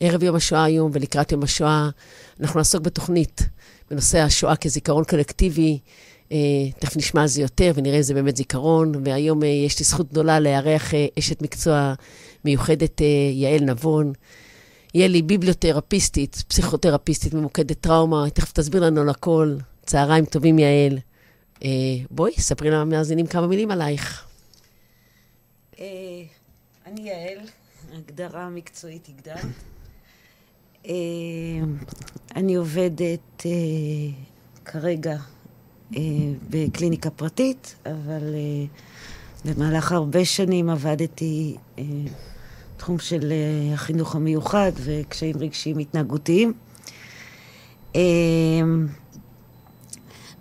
ערב יום השואה היום ולקראת יום השואה, אנחנו נעסוק בתוכנית בנושא השואה כזיכרון קולקטיבי. אה, תכף נשמע על זה יותר ונראה איזה באמת זיכרון. והיום אה, יש לי זכות גדולה לארח אה, אשת מקצוע מיוחדת, יעל נבון. יעל היא ביבליותרפיסטית, פסיכותרפיסטית ממוקדת טראומה, תכף תסביר לנו על הכל. צהריים טובים, יעל. בואי, ספרי למאזינים כמה מילים עלייך. אני יעל, הגדרה מקצועית הגדרת. אני עובדת כרגע אה, בקליניקה פרטית, אבל אה, במהלך הרבה שנים עבדתי בתחום אה, של החינוך המיוחד וקשיים רגשיים התנהגותיים.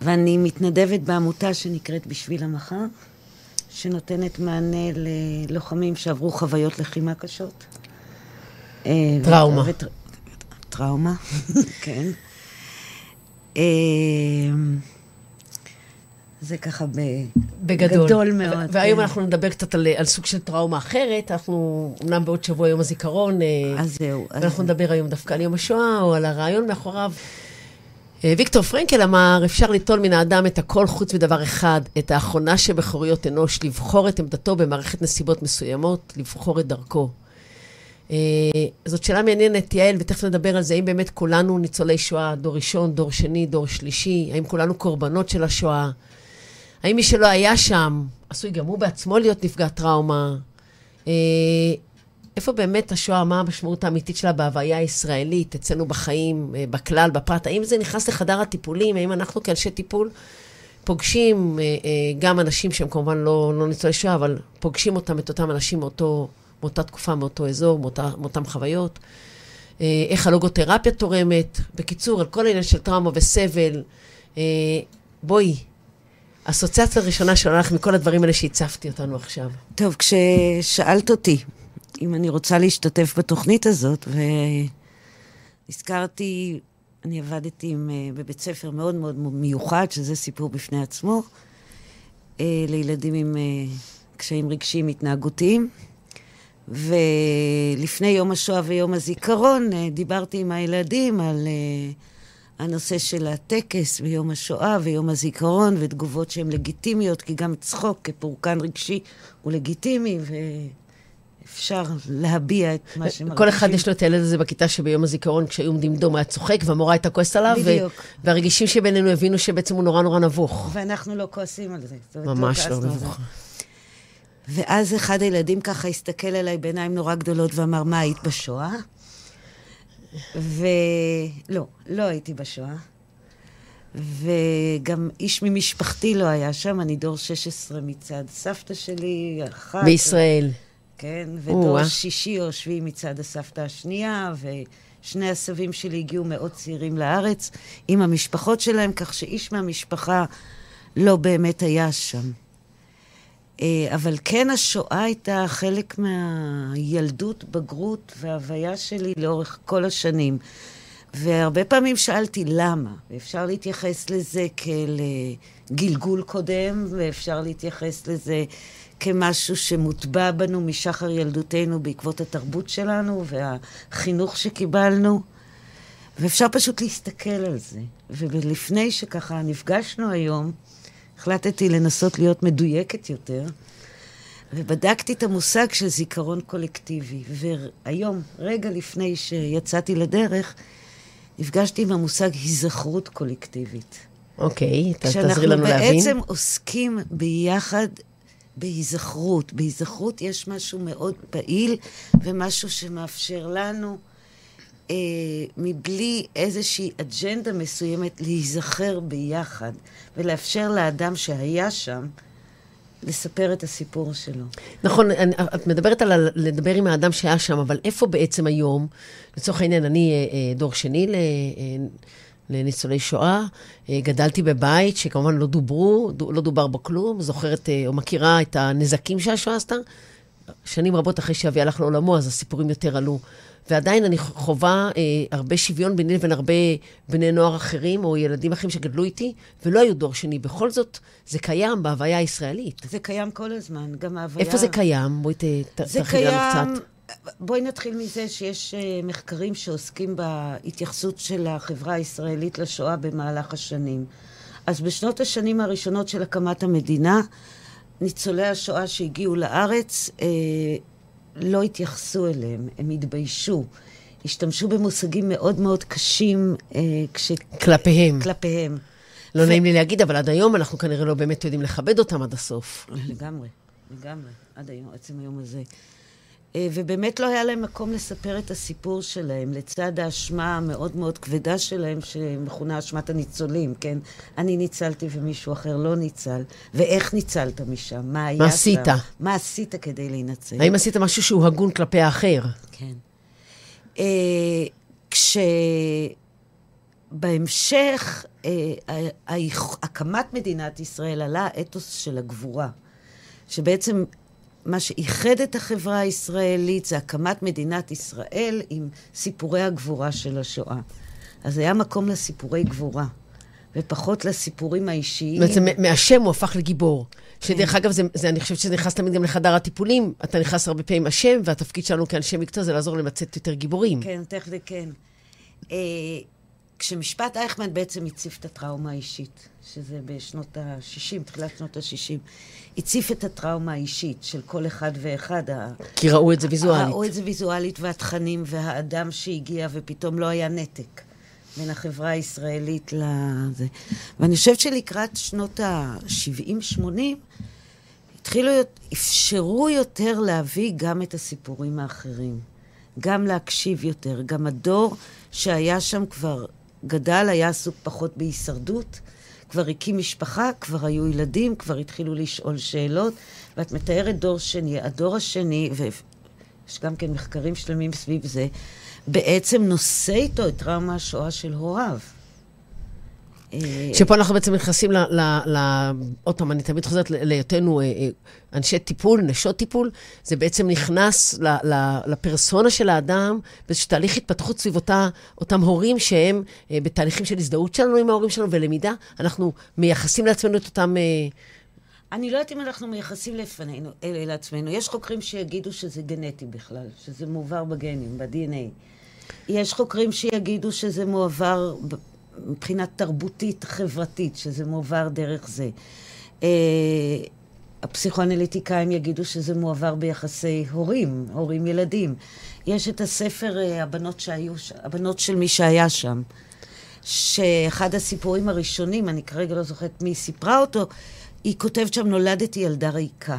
ואני מתנדבת בעמותה שנקראת בשביל המחר, שנותנת מענה ללוחמים שעברו חוויות לחימה קשות. טראומה. טראומה, כן. זה ככה בגדול, בגדול מאוד. והיום כן. אנחנו נדבר קצת על, על סוג של טראומה אחרת. אנחנו, אמנם בעוד שבוע יום הזיכרון. אה, אז זהו. ואנחנו אז... נדבר היום דווקא על יום השואה, או על הרעיון מאחוריו. אה, ויקטור פרנקל אמר, אפשר ליטול מן האדם את הכל חוץ מדבר אחד, את האחרונה שבחוריות אנוש, לבחור את עמדתו במערכת נסיבות מסוימות, לבחור את דרכו. Uh, זאת שאלה מעניינת, יעל, ותכף נדבר על זה, האם באמת כולנו ניצולי שואה, דור ראשון, דור שני, דור שלישי, האם כולנו קורבנות של השואה? האם מי שלא היה שם, עשוי גם הוא בעצמו להיות נפגע טראומה? אה, איפה באמת השואה, מה המשמעות האמיתית שלה בהוויה הישראלית, אצלנו בחיים, אה, בכלל, בפרט? האם זה נכנס לחדר הטיפולים? האם אנחנו כאנשי טיפול פוגשים אה, גם אנשים שהם כמובן לא, לא ניצולי שואה, אבל פוגשים אותם, את אותם אנשים מאותו, מאותה תקופה, מאותו אזור, מאותה, מאותם חוויות? איך הלוגותרפיה תורמת? בקיצור, על כל העניין של טראומה וסבל. בואי, אסוציאציה הראשונה שעולה לך מכל הדברים האלה שהצפתי אותנו עכשיו. טוב, כששאלת אותי אם אני רוצה להשתתף בתוכנית הזאת, והזכרתי, אני עבדתי עם, אה, בבית ספר מאוד מאוד מיוחד, שזה סיפור בפני עצמו, אה, לילדים עם אה, קשיים רגשיים התנהגותיים. ולפני יום השואה ויום הזיכרון דיברתי עם הילדים על הנושא של הטקס ויום השואה ויום הזיכרון ותגובות שהן לגיטימיות, כי גם צחוק כפורקן רגשי הוא לגיטימי, ואפשר להביע את מה שמרגישים. כל אחד יש לו את הילד הזה בכיתה שביום הזיכרון, כשהיו עומדים דום, היה צוחק, והמורה הייתה כועסת עליו. בדיוק. ו- והרגישים שבינינו הבינו שבעצם הוא נורא נורא נבוך. ואנחנו לא כועסים על זה. ממש לא נבוך. ואז אחד הילדים ככה הסתכל עליי בעיניים נורא גדולות ואמר, מה, היית בשואה? ולא, לא הייתי בשואה. וגם איש ממשפחתי לא היה שם, אני דור 16 מצד סבתא שלי, אחת. בישראל. כן, ודור שישי או שביעי מצד הסבתא השנייה, ושני הסבים שלי הגיעו מאוד צעירים לארץ עם המשפחות שלהם, כך שאיש מהמשפחה לא באמת היה שם. אה, אבל כן השואה הייתה חלק מהילדות, בגרות וההוויה שלי לאורך כל השנים. והרבה פעמים שאלתי למה, ואפשר להתייחס לזה כאל גלגול קודם, ואפשר להתייחס לזה כמשהו שמוטבע בנו משחר ילדותנו בעקבות התרבות שלנו והחינוך שקיבלנו. ואפשר פשוט להסתכל על זה. ולפני שככה נפגשנו היום, החלטתי לנסות להיות מדויקת יותר, ובדקתי את המושג של זיכרון קולקטיבי. והיום, רגע לפני שיצאתי לדרך, נפגשתי עם המושג היזכרות קולקטיבית. אוקיי, תעזרי לנו להבין. כשאנחנו בעצם עוסקים ביחד בהיזכרות. בהיזכרות יש משהו מאוד פעיל ומשהו שמאפשר לנו אה, מבלי איזושהי אג'נדה מסוימת להיזכר ביחד ולאפשר לאדם שהיה שם לספר את הסיפור שלו. נכון, אני, את מדברת על לדבר עם האדם שהיה שם, אבל איפה בעצם היום, לצורך העניין, אני אה, אה, דור שני ל... אה, לניצולי שואה. גדלתי בבית שכמובן לא דוברו, לא דובר בו כלום, זוכרת או מכירה את הנזקים שהשואה עשתה. שנים רבות אחרי שאבי הלך לעולמו, אז הסיפורים יותר עלו. ועדיין אני חווה אה, הרבה שוויון ביני לבין הרבה בני נוער אחרים, או ילדים אחרים שגדלו איתי, ולא היו דור שני. בכל זאת, זה קיים בהוויה הישראלית. זה קיים כל הזמן, גם ההוויה... איפה זה קיים? בואי תרחיבי לנו קצת. בואי נתחיל מזה שיש uh, מחקרים שעוסקים בהתייחסות של החברה הישראלית לשואה במהלך השנים. אז בשנות השנים הראשונות של הקמת המדינה, ניצולי השואה שהגיעו לארץ uh, לא התייחסו אליהם, הם התביישו. השתמשו במושגים מאוד מאוד קשים uh, כש... כלפיהם. כלפיהם. לא ו... נעים לי להגיד, אבל עד היום אנחנו כנראה לא באמת יודעים לכבד אותם עד הסוף. לגמרי, לגמרי, עד היום, עצם היום הזה. אה, ובאמת לא היה להם מקום לספר את הסיפור שלהם, לצד האשמה המאוד מאוד כבדה שלהם, שמכונה אשמת הניצולים, כן? אני ניצלתי ומישהו אחר לא ניצל. ואיך ניצלת משם? מה היה מה עשית? שם? מה עשית כדי להינצל? האם עשית משהו שהוא הגון כלפי האחר? כן. אה, כשבהמשך, אה, הקמת מדינת ישראל עלה האתוס של הגבורה, שבעצם מה שאיחד את החברה הישראלית זה הקמת מדינת ישראל עם סיפורי הגבורה של השואה. אז היה מקום לסיפורי גבורה, ופחות לסיפורים האישיים. בעצם מהשם הוא הפך לגיבור. שדרך כן. אגב, זה, זה, אני חושבת שזה נכנס תמיד גם לחדר הטיפולים. אתה נכנס הרבה פעמים השם, והתפקיד שלנו כאנשי מקצוע זה לעזור למצאת יותר גיבורים. כן, תכף וכן. כשמשפט אייכמן בעצם הציף את הטראומה האישית, שזה בשנות ה-60, תחילת שנות ה-60, הציף את הטראומה האישית של כל אחד ואחד. כי ראו את זה ויזואלית. ראו את זה ויזואלית והתכנים והאדם שהגיע ופתאום לא היה נתק בין החברה הישראלית לזה. ואני חושבת שלקראת שנות ה-70-80, התחילו, אפשרו יותר להביא גם את הסיפורים האחרים. גם להקשיב יותר. גם הדור שהיה שם כבר גדל, היה עסוק פחות בהישרדות, כבר הקים משפחה, כבר היו ילדים, כבר התחילו לשאול שאלות, ואת מתארת דור שני. הדור השני, ויש גם כן מחקרים שלמים סביב זה, בעצם נושא איתו את טראומה השואה של הוריו. שפה אנחנו בעצם נכנסים ל... ל, ל עוד פעם, אני תמיד חוזרת להיותנו אה, אה, אנשי טיפול, נשות טיפול, זה בעצם נכנס ל, ל, לפרסונה של האדם, באיזשהו תהליך התפתחות סביב אותה, אותם הורים שהם אה, בתהליכים של הזדהות שלנו עם ההורים שלנו ולמידה. אנחנו מייחסים לעצמנו את אותם... אני לא יודעת אם אנחנו מייחסים לפנינו, אלה לעצמנו. יש חוקרים שיגידו שזה גנטי בכלל, שזה מועבר בגנים, ב-DNA. יש חוקרים שיגידו שזה מועבר מבחינה תרבותית, חברתית, שזה מועבר דרך זה. אה, הפסיכואנליטיקאים יגידו שזה מועבר ביחסי הורים, הורים-ילדים. יש את הספר אה, הבנות, שהיו, הבנות של מי שהיה שם, שאחד הסיפורים הראשונים, אני כרגע לא זוכרת מי סיפרה אותו, היא כותבת שם, נולדתי ילדה ריקה.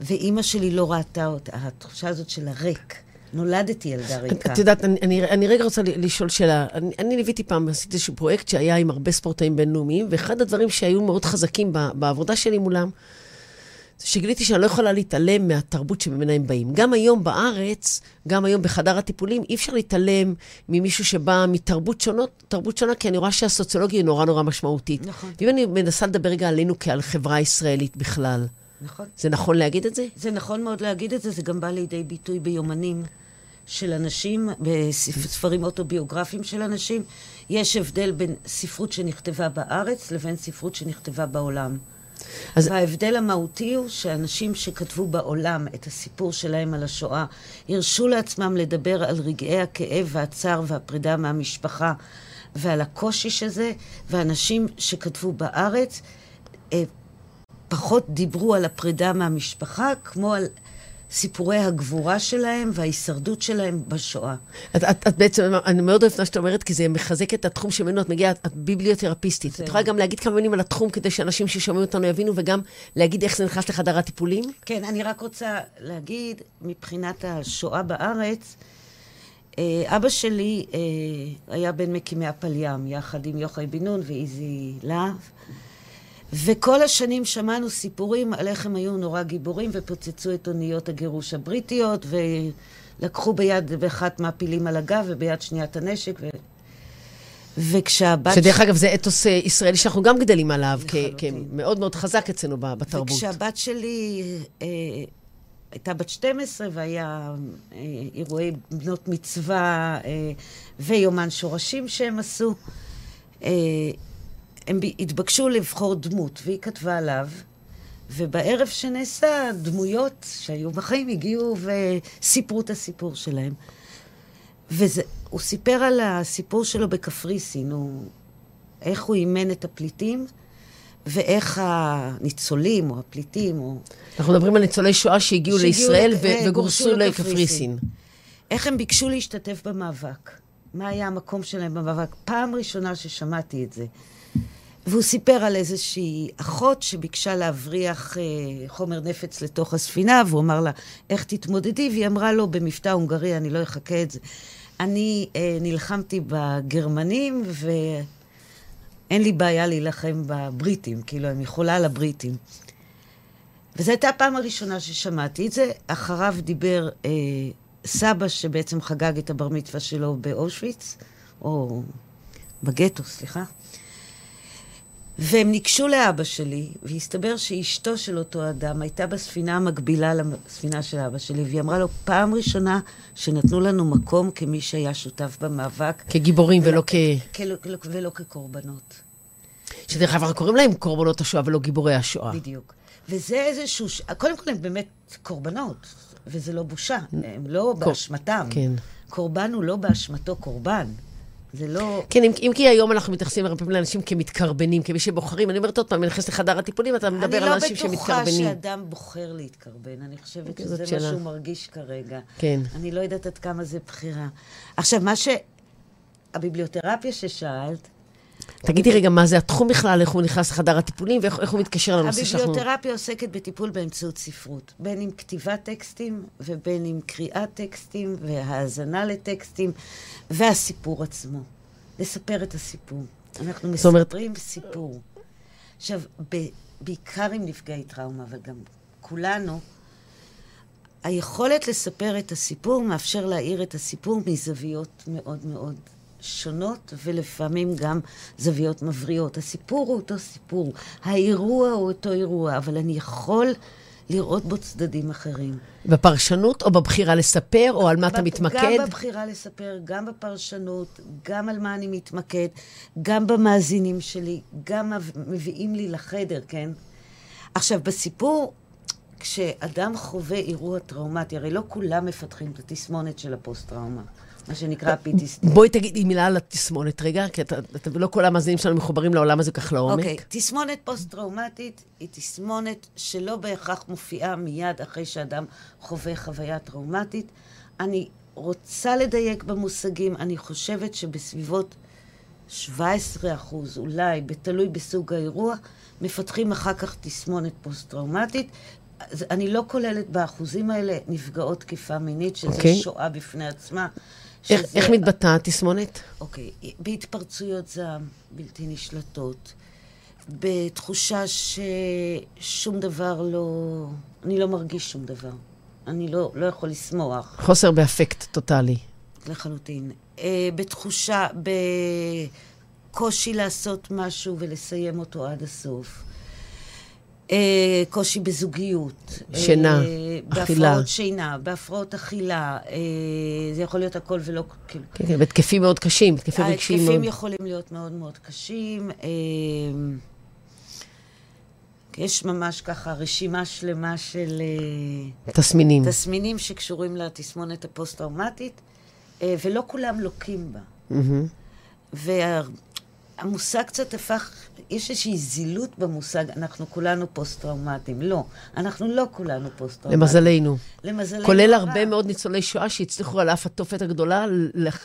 ואימא שלי לא ראתה אותה, התחושה הזאת של הריק. נולדתי ילדה ריקה. את יודעת, אני, אני, אני רגע רוצה לשאול שאלה. אני, אני ליוויתי פעם, עשיתי איזשהו פרויקט שהיה עם הרבה ספורטאים בינלאומיים, ואחד הדברים שהיו מאוד חזקים בעבודה שלי מולם, זה שגיליתי שאני לא יכולה להתעלם מהתרבות שממנה הם באים. גם היום בארץ, גם היום בחדר הטיפולים, אי אפשר להתעלם ממישהו שבא מתרבות שונות, תרבות שונה, כי אני רואה שהסוציולוגיה היא נורא נורא משמעותית. נכון. ואם אני מנסה לדבר רגע עלינו כעל חברה ישראלית בכלל, נכון. זה נכון להגיד את זה? זה נכון מאוד להגיד את זה, זה גם בא לידי ביטוי ביומנים. של אנשים, בספרים אוטוביוגרפיים של אנשים, יש הבדל בין ספרות שנכתבה בארץ לבין ספרות שנכתבה בעולם. אז ההבדל המהותי הוא שאנשים שכתבו בעולם את הסיפור שלהם על השואה, הרשו לעצמם לדבר על רגעי הכאב והצער והפרידה מהמשפחה ועל הקושי שזה, ואנשים שכתבו בארץ אה, פחות דיברו על הפרידה מהמשפחה כמו על סיפורי הגבורה שלהם וההישרדות שלהם בשואה. את, את, את בעצם, אני מאוד אוהבת מה שאת אומרת, כי זה מחזק את התחום שממנו את מגיעה, את ביבליותרפיסטית. את יכולה גם להגיד כמה מילים על התחום, כדי שאנשים ששומעים אותנו יבינו, וגם להגיד איך זה נכנס לחדר הטיפולים? כן, אני רק רוצה להגיד, מבחינת השואה בארץ, אה, אבא שלי אה, היה בין מקימי הפליים, יחד עם יוחאי בן נון ואיזי להב. וכל השנים שמענו סיפורים על איך הם היו נורא גיבורים ופוצצו את אוניות הגירוש הבריטיות ולקחו ביד אחת מעפילים על הגב וביד שנייה את הנשק. ו... וכשהבת... שדרך ש... אגב, זה אתוס אה, ישראלי שאנחנו גם גדלים עליו, כמאוד מאוד חזק אצלנו בתרבות. וכשהבת שלי אה, הייתה בת 12 והיה אה, אירועי בנות מצווה אה, ויומן שורשים שהם עשו, אה, הם התבקשו לבחור דמות, והיא כתבה עליו, ובערב שנעשה, דמויות שהיו בחיים הגיעו וסיפרו את הסיפור שלהם. והוא סיפר על הסיפור שלו בקפריסין, הוא, איך הוא אימן את הפליטים, ואיך הניצולים, או הפליטים, או... אנחנו מדברים על ניצולי שואה שהגיעו לישראל לק... ו- וגורשו לקפריסין. איך הם ביקשו להשתתף במאבק. מה היה המקום שלהם במאבק. פעם ראשונה ששמעתי את זה. והוא סיפר על איזושהי אחות שביקשה להבריח אה, חומר נפץ לתוך הספינה, והוא אמר לה, איך תתמודדי? והיא אמרה לו, במבטא הונגרי, אני לא אחכה את זה. אני אה, נלחמתי בגרמנים, ואין לי בעיה להילחם בבריטים, כאילו, אני יכולה על הבריטים. וזו הייתה הפעם הראשונה ששמעתי את זה. אחריו דיבר אה, סבא, שבעצם חגג את הבר מצווה שלו באושוויץ, או בגטו, סליחה. והם ניגשו לאבא שלי, והסתבר שאשתו של אותו אדם הייתה בספינה המקבילה לספינה של אבא שלי, והיא אמרה לו, פעם ראשונה שנתנו לנו מקום כמי שהיה שותף במאבק. כגיבורים ולא, ולא כ... כ... ולא כקורבנות. שדרך אגב, קוראים להם קורבנות השואה ולא גיבורי השואה. בדיוק. וזה איזשהו... קודם כל, הם באמת קורבנות, וזה לא בושה, הם לא באשמתם. כן. קורבן הוא לא באשמתו קורבן. זה לא... כן, אם, אם כי היום אנחנו מתייחסים הרבה פעמים לאנשים כמתקרבנים, כמי שבוחרים. אני אומרת עוד פעם, אני נכנס לחדר הטיפולים, אתה מדבר על אנשים שמתקרבנים. אני לא בטוחה שאדם בוחר להתקרבן. אני חושבת אוקיי, שזה מה שהוא מרגיש כרגע. כן. אני לא יודעת עד כמה זה בחירה. עכשיו, מה ש... הביבליותרפיה ששאלת, תגידי רגע, מה זה התחום בכלל, איך הוא נכנס לחדר הטיפולים ואיך הוא מתקשר לנושא שאנחנו... הביבליותרפיה עוסקת בטיפול באמצעות ספרות, בין אם כתיבת טקסטים ובין אם קריאת טקסטים והאזנה לטקסטים והסיפור עצמו. לספר את הסיפור. אנחנו מספרים אומרת... סיפור. עכשיו, בעיקר עם נפגעי טראומה, אבל גם כולנו, היכולת לספר את הסיפור מאפשר להאיר את הסיפור מזוויות מאוד מאוד שונות, ולפעמים גם זוויות מבריאות. הסיפור הוא אותו סיפור, האירוע הוא אותו אירוע, אבל אני יכול לראות בו צדדים אחרים. בפרשנות או בבחירה לספר, או על מה אתה מתמקד? גם בבחירה לספר, גם בפרשנות, גם על מה אני מתמקד, גם במאזינים שלי, גם מביאים לי לחדר, כן? עכשיו, בסיפור, כשאדם חווה אירוע טראומטי, הרי לא כולם מפתחים את התסמונת של הפוסט-טראומה. מה שנקרא PTSD. בואי תגידי מילה על התסמונת רגע, כי אתה, אתה, לא כל המאזינים שלנו מחוברים לעולם הזה כך לעומק. אוקיי, okay. תסמונת פוסט-טראומטית היא תסמונת שלא בהכרח מופיעה מיד אחרי שאדם חווה חוויה טראומטית. אני רוצה לדייק במושגים, אני חושבת שבסביבות 17 אחוז, אולי, תלוי בסוג האירוע, מפתחים אחר כך תסמונת פוסט-טראומטית. אני לא כוללת באחוזים האלה נפגעות תקיפה מינית, שזה okay. אוקיי. שואה בפני עצמה. איך, איך מתבטאה התסמונת? אוקיי, בהתפרצויות זעם בלתי נשלטות, בתחושה ששום דבר לא... אני לא מרגיש שום דבר. אני לא, לא יכול לשמוח. חוסר באפקט טוטאלי. לחלוטין. אה, בתחושה, בקושי לעשות משהו ולסיים אותו עד הסוף. אה, קושי בזוגיות. שינה, אה, אכילה. בהפרעות שינה, בהפרעות אכילה. אה, זה יכול להיות הכל ולא... כן, כן, והתקפים מאוד קשים, התקפים רגשיים מאוד... ההתקפים יכולים להיות מאוד מאוד קשים. אה, יש ממש ככה רשימה שלמה של... אה, תסמינים. תסמינים שקשורים לתסמונת הפוסט-טראומטית, אה, ולא כולם לוקים בה. Mm-hmm. וה... המושג קצת הפך, יש איזושהי זילות במושג, אנחנו כולנו פוסט-טראומטיים. לא, אנחנו לא כולנו פוסט-טראומטיים. למזלנו. למזלנו. כולל הרבה רע. מאוד ניצולי שואה שהצליחו על אף התופת הגדולה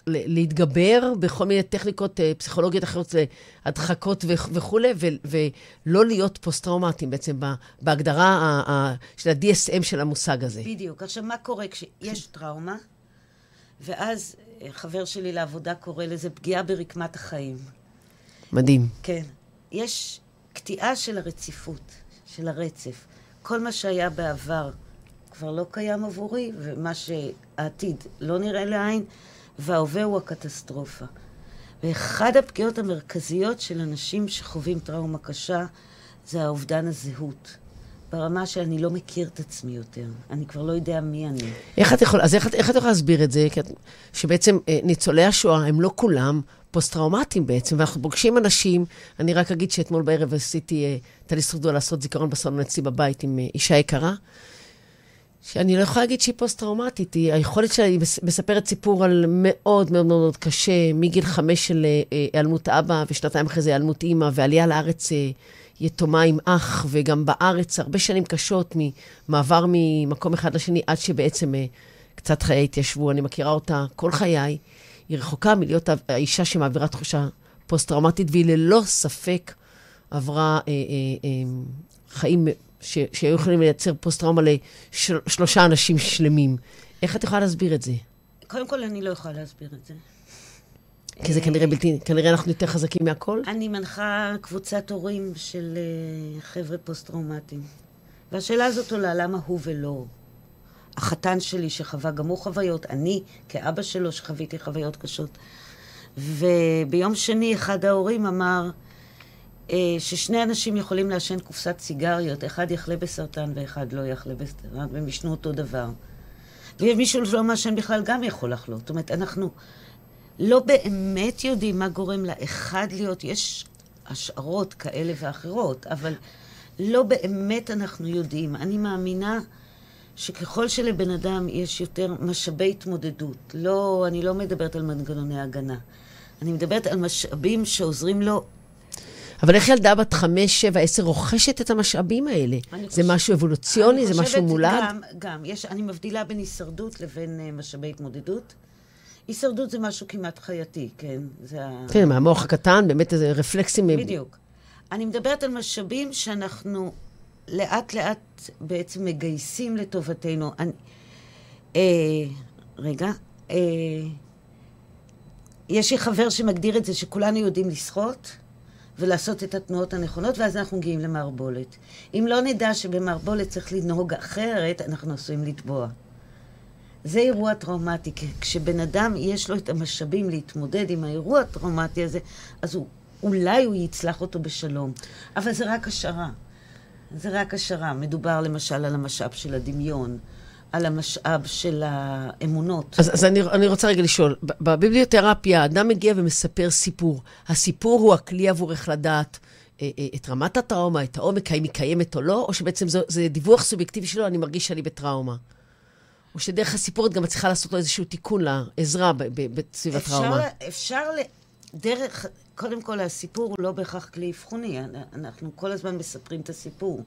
להתגבר בכל מיני טכניקות אה, פסיכולוגיות אחרות, הדחקות וכולי, ולא להיות פוסט-טראומטיים בעצם בהגדרה של ה-DSM של המושג הזה. בדיוק. עכשיו, מה קורה כשיש טראומה, ואז אה, חבר שלי לעבודה קורא לזה פגיעה ברקמת החיים. מדהים. כן. יש קטיעה של הרציפות, של הרצף. כל מה שהיה בעבר כבר לא קיים עבורי, ומה שהעתיד לא נראה לעין, וההווה הוא הקטסטרופה. ואחד הפגיעות המרכזיות של אנשים שחווים טראומה קשה זה האובדן הזהות. ברמה שאני לא מכיר את עצמי יותר. אני כבר לא יודע מי אני. איך את יכולה, אז איך, איך את יכולה להסביר את זה? שבעצם אה, ניצולי השואה הם לא כולם פוסט-טראומטיים בעצם, ואנחנו פוגשים אנשים, אני רק אגיד שאתמול בערב עשיתי, הייתה לי זכות גדולה לעשות זיכרון בסלון אצלי בבית עם אישה יקרה, שאני לא יכולה להגיד שהיא פוסט-טראומטית, היא היכולת שלה, היא מספרת סיפור על מאוד מאוד מאוד קשה, מגיל חמש של היעלמות אבא, ושנתיים אחרי זה היעלמות אימא, ועלייה לארץ יתומה עם אח, וגם בארץ הרבה שנים קשות, ממעבר ממקום אחד לשני, עד שבעצם קצת חיי התיישבו. אני מכירה אותה כל חיי. היא רחוקה מלהיות האישה שמעבירה תחושה פוסט-טראומטית, והיא ללא ספק עברה אה, אה, אה, חיים ש, שהיו יכולים לייצר פוסט-טראומה לשלושה אנשים שלמים. איך את יכולה להסביר את זה? קודם כל, אני לא יכולה להסביר את זה. כי זה כנראה בלתי, כנראה אנחנו יותר חזקים מהכל? אני מנחה קבוצת הורים של uh, חבר'ה פוסט-טראומטיים. והשאלה הזאת עולה, למה הוא ולא? החתן שלי שחווה גם הוא חוויות, אני כאבא שלו שחוויתי חוויות קשות. וביום שני אחד ההורים אמר אה, ששני אנשים יכולים לעשן קופסת סיגריות, אחד יחלה בסרטן ואחד לא יחלה בסרטן, והם ישנו אותו דבר. ומישהו שלא מעשן בכלל גם יכול לחלות. זאת אומרת, אנחנו לא באמת יודעים מה גורם לאחד להיות, יש השערות כאלה ואחרות, אבל לא באמת אנחנו יודעים. אני מאמינה שככל שלבן אדם יש יותר משאבי התמודדות, לא, אני לא מדברת על מנגנוני הגנה, אני מדברת על משאבים שעוזרים לו אבל איך ילדה בת חמש, שבע, עשר רוכשת את המשאבים האלה? זה חושב... משהו אבולוציוני? זה משהו מולד? גם, גם. יש, אני מבדילה בין הישרדות לבין uh, משאבי התמודדות. הישרדות זה משהו כמעט חייתי, כן? זה כן, מהמוח הקטן, באמת איזה רפלקסים... בדיוק. אני מדברת על משאבים שאנחנו לאט לאט בעצם מגייסים לטובתנו. אני, אה, רגע, אה, יש לי חבר שמגדיר את זה שכולנו יודעים לשחות ולעשות את התנועות הנכונות, ואז אנחנו מגיעים למערבולת. אם לא נדע שבמערבולת צריך לנהוג אחרת, אנחנו עשויים לטבוע. זה אירוע טראומטי. כשבן אדם יש לו את המשאבים להתמודד עם האירוע הטראומטי הזה, אז הוא, אולי הוא יצלח אותו בשלום. אבל זה רק השערה. זה רק השערה. מדובר למשל על המשאב של הדמיון, על המשאב של האמונות. אז, אז אני, אני רוצה רגע לשאול, בביבליותרפיה אדם מגיע ומספר סיפור. הסיפור הוא הכלי עבור איך לדעת אה, אה, את רמת הטראומה, את העומק, האם היא קיימת או לא, או שבעצם זה, זה דיווח סובייקטיבי שלו, אני מרגיש שאני בטראומה. או שדרך הסיפור את גם מצליחה לעשות לו איזשהו תיקון לעזרה בסביב הטראומה. אפשר, דרך, קודם כל, הסיפור הוא לא בהכרח כלי אבחוני. אנחנו כל הזמן מספרים את הסיפור.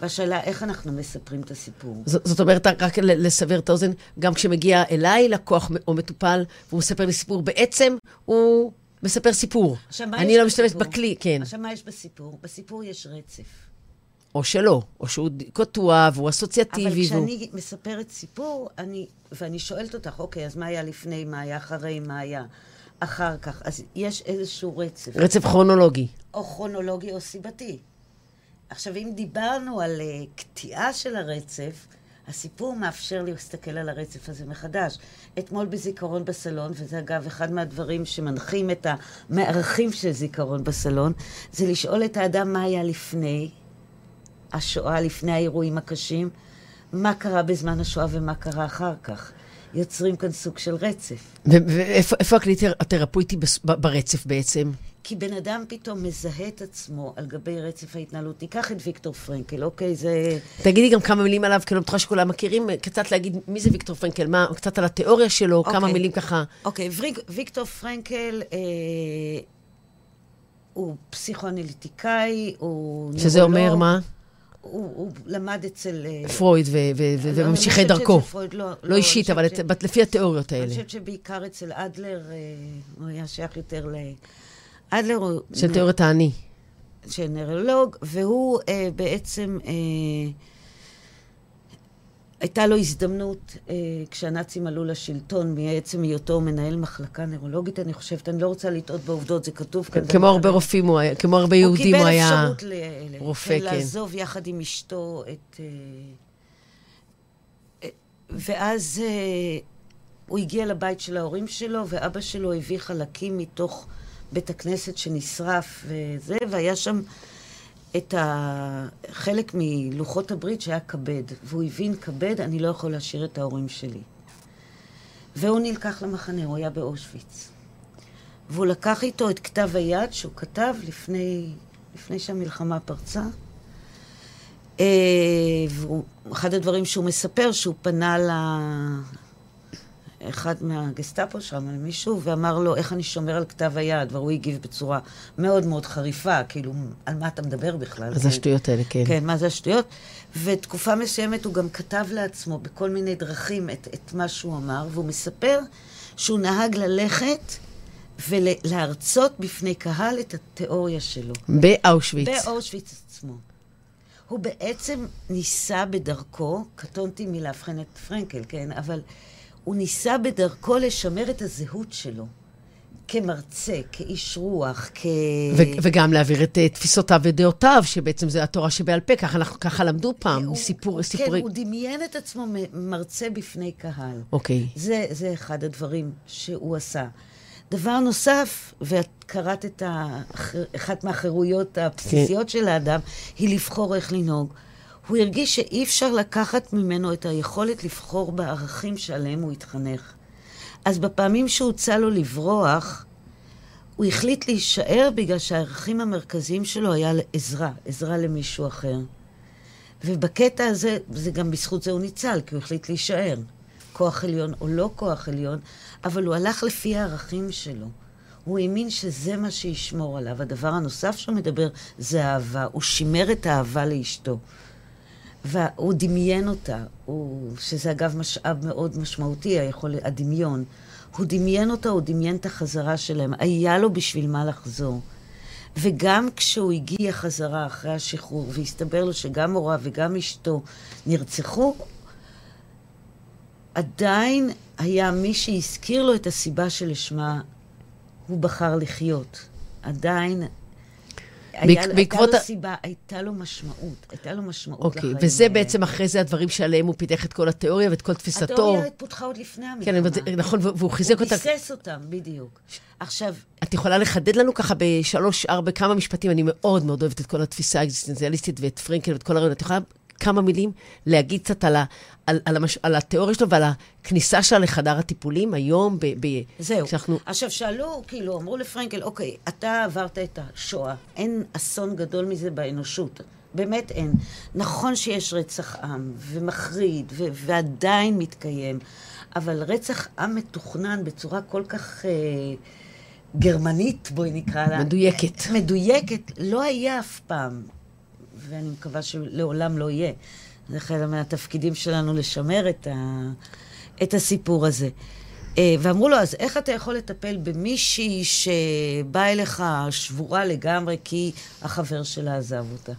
והשאלה, איך אנחנו מספרים את הסיפור? זאת, זאת אומרת, רק לסבר את האוזן, גם כשמגיע אליי לקוח או מטופל, והוא מספר לי סיפור, בעצם הוא מספר סיפור. אני לא משתמשת בכלי, כן. עכשיו, מה יש בסיפור? בסיפור יש רצף. או שלא, או שהוא קטוע והוא אסוציאטיבי. אבל כשאני והוא... מספרת סיפור, אני, ואני שואלת אותך, אוקיי, אז מה היה לפני, מה היה אחרי, מה היה אחר כך? אז יש איזשהו רצף. רצף כרונולוגי. או כרונולוגי או סיבתי. עכשיו, אם דיברנו על uh, קטיעה של הרצף, הסיפור מאפשר לי להסתכל על הרצף הזה מחדש. אתמול בזיכרון בסלון, וזה אגב אחד מהדברים שמנחים את המארחים של זיכרון בסלון, זה לשאול את האדם מה היה לפני השואה, לפני האירועים הקשים, מה קרה בזמן השואה ומה קרה אחר כך. יוצרים כאן סוג של רצף. ואיפה הכלי התרפויטי ברצף בעצם? כי בן אדם פתאום מזהה את עצמו על גבי רצף ההתנהלות. ניקח את ויקטור פרנקל, אוקיי? זה... תגידי גם כמה מילים עליו, כי אני בטוחה שכולם מכירים, קצת להגיד מי זה ויקטור פרנקל, מה, קצת על התיאוריה שלו, אוקיי. כמה מילים ככה. אוקיי, ויק, ויקטור פרנקל אה, הוא פסיכואנליטיקאי, הוא שזה נורולוג. אומר מה? הוא, הוא למד אצל... אה, פרויד ו- ו- ו- לא, וממשיכי דרכו. פרויד, לא, לא, לא אישית, אבל ש... את, לפי התיאוריות האלה. אני חושבת שבעיקר אצל אדלר, אה, הוא היה שייך יותר ל... אדלר הוא... של תיאוריית האני. של נרולוג, והוא אה, בעצם... אה, הייתה לו הזדמנות, אה, כשהנאצים עלו לשלטון, מעצם היותו מנהל מחלקה נוירולוגית, אני חושבת, אני לא רוצה לטעות בעובדות, זה כתוב כאן. כמו הרבה רופאים הוא היה, כמו הרבה יהודים הוא היה רופא, כן. הוא קיבל אפשרות רופא, כן. לעזוב יחד עם אשתו את... אה, אה, ואז אה, הוא הגיע לבית של ההורים שלו, ואבא שלו הביא חלקים מתוך בית הכנסת שנשרף וזה, והיה שם... את חלק מלוחות הברית שהיה כבד, והוא הבין כבד, אני לא יכול להשאיר את ההורים שלי. והוא נלקח למחנה, הוא היה באושוויץ. והוא לקח איתו את כתב היד שהוא כתב לפני, לפני שהמלחמה פרצה. אה, ואחד הדברים שהוא מספר, שהוא פנה לאחד מהגסטאפו שם, למישהו, ואמר לו, איך אני שומר על כתב היד? והוא הגיב בצורה מאוד מאוד חריפה, כאילו, על מה אתה מדבר בכלל? אז השטויות האלה, כן. כן, מה זה השטויות? ותקופה מסוימת הוא גם כתב לעצמו בכל מיני דרכים את, את מה שהוא אמר, והוא מספר שהוא נהג ללכת ולהרצות בפני קהל את התיאוריה שלו. באושוויץ. באושוויץ עצמו. הוא בעצם ניסה בדרכו, קטונתי מלאבחן את פרנקל, כן, אבל הוא ניסה בדרכו לשמר את הזהות שלו. כמרצה, כאיש רוח, כ... ו- וגם להעביר את uh, תפיסותיו ודעותיו, שבעצם זה התורה שבעל פה, ככה, אנחנו, ככה למדו פעם, הוא, סיפור, כן, סיפורי... הוא דמיין את עצמו מרצה בפני קהל. אוקיי. זה, זה אחד הדברים שהוא עשה. דבר נוסף, ואת קראת את האחר, אחת מהחירויות הבסיסיות כן. של האדם, היא לבחור איך לנהוג. הוא הרגיש שאי אפשר לקחת ממנו את היכולת לבחור בערכים שעליהם הוא התחנך. אז בפעמים שהוצע לו לברוח, הוא החליט להישאר בגלל שהערכים המרכזיים שלו היה עזרה, עזרה למישהו אחר. ובקטע הזה, זה גם בזכות זה הוא ניצל, כי הוא החליט להישאר. כוח עליון או לא כוח עליון, אבל הוא הלך לפי הערכים שלו. הוא האמין שזה מה שישמור עליו. הדבר הנוסף שהוא מדבר זה אהבה. הוא שימר את האהבה לאשתו. והוא דמיין אותה, הוא, שזה אגב משאב מאוד משמעותי, היכול, הדמיון. הוא דמיין אותה, הוא דמיין את החזרה שלהם. היה לו בשביל מה לחזור. וגם כשהוא הגיע חזרה אחרי השחרור, והסתבר לו שגם הוריו וגם אשתו נרצחו, עדיין היה מי שהזכיר לו את הסיבה שלשמה הוא בחר לחיות. עדיין היה, בעקבות... הייתה לו סיבה, הייתה לו משמעות, הייתה לו משמעות okay, לחיים. אוקיי, וזה בעצם אחרי זה הדברים שעליהם הוא פיתח את כל התיאוריה ואת כל תפיסתו. התיאוריה פותחה עוד לפני המלחמה. כן, נכון, והוא חיזק אותה. הוא ביסס אותם, בדיוק. עכשיו... את יכולה לחדד לנו ככה בשלוש, ארבע, כמה משפטים, אני מאוד מאוד אוהבת את כל התפיסה האקזיסטנציאליסטית ואת פרנקל ואת כל הרעיון. את יכולה כמה מילים להגיד קצת על, ה, על, על, המש, על התיאוריה שלו ועל הכניסה שלה לחדר הטיפולים היום? ב, ב, זהו. כשאנחנו... עכשיו, שאלו, כאילו, אמרו לפרנקל, אוקיי, אתה עברת את השואה, אין אסון גדול מזה באנושות. באמת אין. נכון שיש רצח עם, ומחריד, ו- ועדיין מתקיים, אבל רצח עם מתוכנן בצורה כל כך אה, גרמנית, בואי נקרא לה. מדויקת. מדויקת, לא היה אף פעם. ואני מקווה שלעולם לא יהיה. זה חלק מהתפקידים שלנו לשמר את, ה, את הסיפור הזה. אה, ואמרו לו, אז איך אתה יכול לטפל במישהי שבאה אליך שבורה לגמרי כי החבר שלה עזב אותה?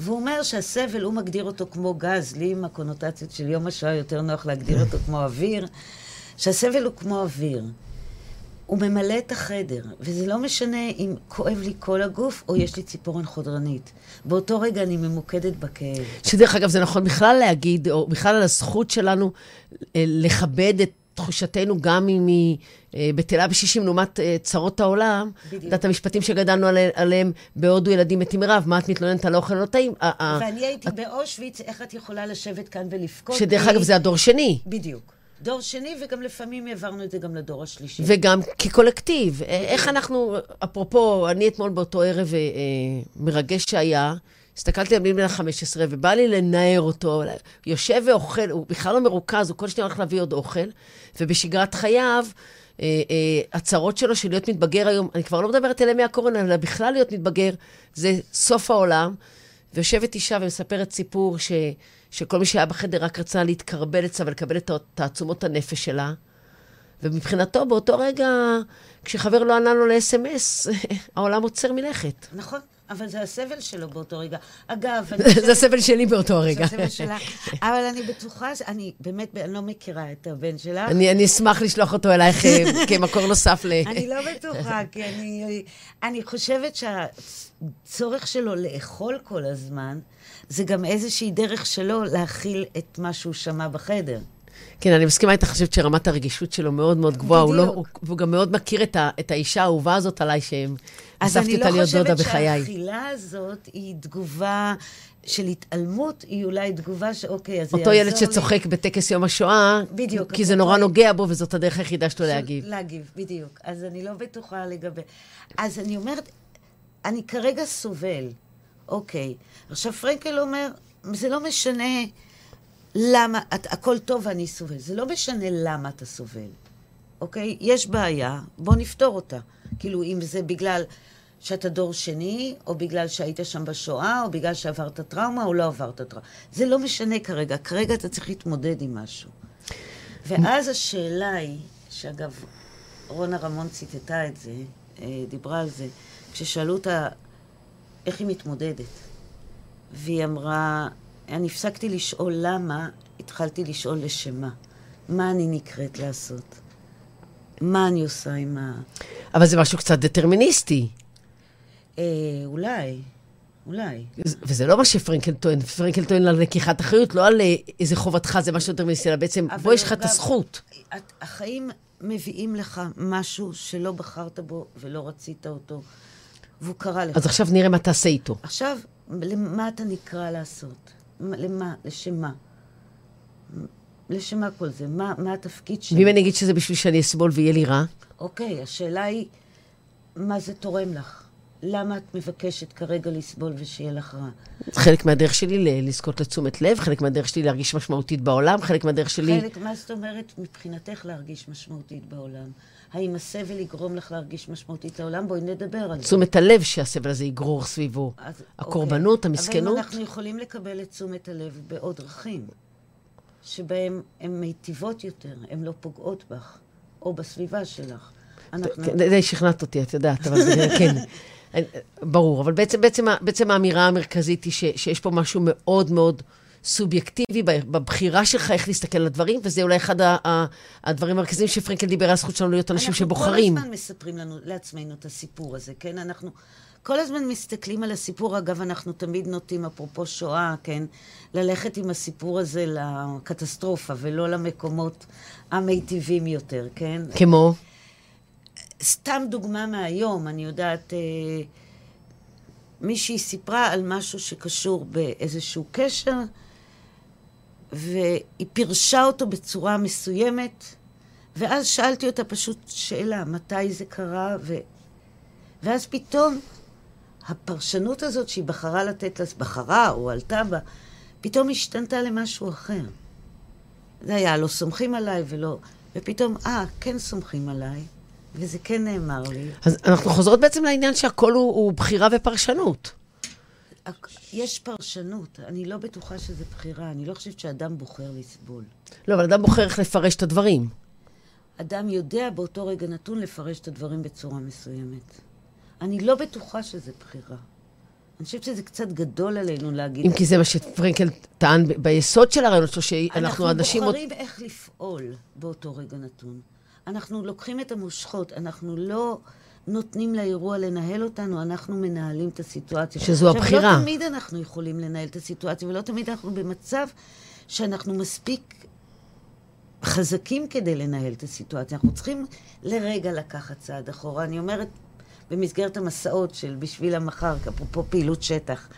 והוא אומר שהסבל, הוא מגדיר אותו כמו גז, לי עם הקונוטציות של יום השואה יותר נוח להגדיר אותו כמו אוויר, שהסבל הוא כמו אוויר. הוא ממלא את החדר, וזה לא משנה אם כואב לי כל הגוף או יש לי ציפורן חודרנית. באותו רגע אני ממוקדת בכאב. שדרך אגב, זה נכון בכלל להגיד, או בכלל על הזכות שלנו אה, לכבד את תחושתנו, גם אם היא אה, בטלה בשישים לעומת אה, צרות העולם. בדיוק. יודעת, המשפטים שגדלנו עלי, עליהם, בהודו ילדים מתים מרעב, מה את מתלוננת על האוכל לא טעים? ואני הייתי את... באושוויץ, איך את יכולה לשבת כאן ולבכות? שדרך אגב, זה הדור שני. בדיוק. דור שני, וגם לפעמים העברנו את זה גם לדור השלישי. וגם כקולקטיב. איך אנחנו, אפרופו, אני אתמול באותו ערב אה, מרגש שהיה, הסתכלתי על בן ה-15, ובא לי לנער אותו, יושב ואוכל, הוא בכלל לא מרוכז, הוא כל שניה הולך להביא עוד אוכל, ובשגרת חייו, אה, אה, הצרות שלו של להיות מתבגר היום, אני כבר לא מדברת על ימי הקורונה, אלא בכלל להיות מתבגר, זה סוף העולם. ויושבת אישה ומספרת סיפור ש... שכל מי שהיה בחדר רק רצה להתקרבל אצלה ולקבל את תעצומות הנפש שלה. ומבחינתו, באותו רגע, כשחבר לא ענה לו ל-SMS, העולם עוצר מלכת. נכון. אבל זה הסבל שלו באותו רגע. אגב, אני חושבת... זה הסבל שלי באותו הרגע. זה הסבל שלה. אבל אני בטוחה, אני באמת, לא מכירה את הבן שלך. אני, אני אשמח לשלוח אותו אלייך אה, כמקור נוסף ל... אני לא בטוחה, כי אני, אני חושבת שהצורך שלו לאכול כל הזמן, זה גם איזושהי דרך שלו להכיל את מה שהוא שמע בחדר. כן, אני מסכימה איתך, חושבת שרמת הרגישות שלו מאוד מאוד גבוהה, הוא לא, הוא, גם מאוד מכיר את, ה, את האישה האהובה הזאת עליי, שהספתי אותה להיות דודה בחיי. אז אני לא חושבת שהאכילה הזאת היא תגובה של התעלמות, היא אולי תגובה שאוקיי, אז זה יעזור לי. אותו ילד שצוחק בטקס יום השואה, בדיוק, כי זה נורא נוגע בו, וזאת הדרך היחידה שלו להגיב. להגיב, בדיוק. אז אני לא בטוחה לגבי... אז אני אומרת, אני כרגע סובל, אוקיי. עכשיו, פרנקל אומר, זה לא משנה למה, את, הכל טוב ואני סובל. זה לא משנה למה אתה סובל, אוקיי? יש בעיה, בוא נפתור אותה. כאילו, אם זה בגלל שאתה דור שני, או בגלל שהיית שם בשואה, או בגלל שעברת טראומה, או לא עברת טראומה. זה לא משנה כרגע. כרגע אתה צריך להתמודד עם משהו. ואז השאלה היא, שאגב, רונה רמון ציטטה את זה, אה, דיברה על זה, כששאלו אותה איך היא מתמודדת. והיא אמרה, אני הפסקתי לשאול למה, התחלתי לשאול לשם מה. מה אני נקראת לעשות? מה אני עושה עם ה... אבל זה משהו קצת דטרמיניסטי. אה, אולי, אולי. וזה לא מה שפרנקל טוען. פרנקל טוען על לקיחת אחריות, לא על אה, איזה חובתך, זה משהו דטרמיניסטי, אלא בעצם, בוא, יש לך את הזכות. החיים מביאים לך משהו שלא בחרת בו ולא רצית אותו, והוא קרה לך. אז עכשיו נראה מה תעשה איתו. עכשיו, למה אתה נקרא לעשות? למה? לשם מה? לשם מה כל זה? מה, מה התפקיד שלי? ואם אני אגיד שזה בשביל שאני אסבול ויהיה לי רע? אוקיי, השאלה היא, מה זה תורם לך? למה את מבקשת כרגע לסבול ושיהיה לך רע? חלק מהדרך שלי לזכות לתשומת לב, חלק מהדרך שלי להרגיש משמעותית בעולם, חלק מהדרך שלי... חלק, מה זאת אומרת מבחינתך להרגיש משמעותית בעולם? האם הסבל יגרום לך להרגיש משמעותית לעולם? בואי נדבר על זה. תשומת הלב שהסבל הזה יגרור סביבו. אז, הקורבנות, אוקיי. המסכנות. אבל אנחנו יכולים לקבל את תשומת הלב בעוד דרכים, שבהן הן מיטיבות יותר, הן לא פוגעות בך, או בסביבה שלך. אנחנו... די שכנעת אותי, את יודעת, אבל כן. ברור, אבל בעצם, בעצם, בעצם האמירה המרכזית היא ש, שיש פה משהו מאוד מאוד סובייקטיבי בבחירה שלך איך להסתכל על הדברים, וזה אולי אחד הדברים המרכזיים שפרנקל דיבר על הזכות שלנו להיות אנשים שבוחרים. אנחנו כל הזמן מספרים לנו, לעצמנו את הסיפור הזה, כן? אנחנו כל הזמן מסתכלים על הסיפור. אגב, אנחנו תמיד נוטים, אפרופו שואה, כן? ללכת עם הסיפור הזה לקטסטרופה, ולא למקומות המיטיבים יותר, כן? כמו? סתם דוגמה מהיום, אני יודעת, אה, מישהי סיפרה על משהו שקשור באיזשהו קשר, והיא פירשה אותו בצורה מסוימת, ואז שאלתי אותה פשוט שאלה, מתי זה קרה, ו... ואז פתאום הפרשנות הזאת שהיא בחרה לתת, בחרה או עלתה בה, פתאום השתנתה למשהו אחר. זה היה, לא סומכים עליי ולא... ופתאום, אה, כן סומכים עליי. וזה כן נאמר לי. אז אנחנו חוזרות בעצם לעניין שהכל הוא, הוא בחירה ופרשנות. יש פרשנות, אני לא בטוחה שזה בחירה, אני לא חושבת שאדם בוחר לסבול. לא, אבל אדם בוחר איך לפרש את הדברים. אדם יודע באותו רגע נתון לפרש את הדברים בצורה מסוימת. אני לא בטוחה שזה בחירה. אני חושבת שזה קצת גדול עלינו להגיד... אם כי זה מה שפרנקל טען ביסוד של הרעיונות שלו, שאנחנו אנשים... אנחנו בוחרים עוד... איך לפעול באותו רגע נתון. אנחנו לוקחים את המושכות, אנחנו לא נותנים לאירוע לנהל אותנו, אנחנו מנהלים את הסיטואציה. שזו עכשיו, הבחירה. עכשיו, לא תמיד אנחנו יכולים לנהל את הסיטואציה, ולא תמיד אנחנו במצב שאנחנו מספיק חזקים כדי לנהל את הסיטואציה. אנחנו צריכים לרגע לקחת צעד אחורה. אני אומרת, במסגרת המסעות של בשביל המחר, אפרופו פעילות שטח,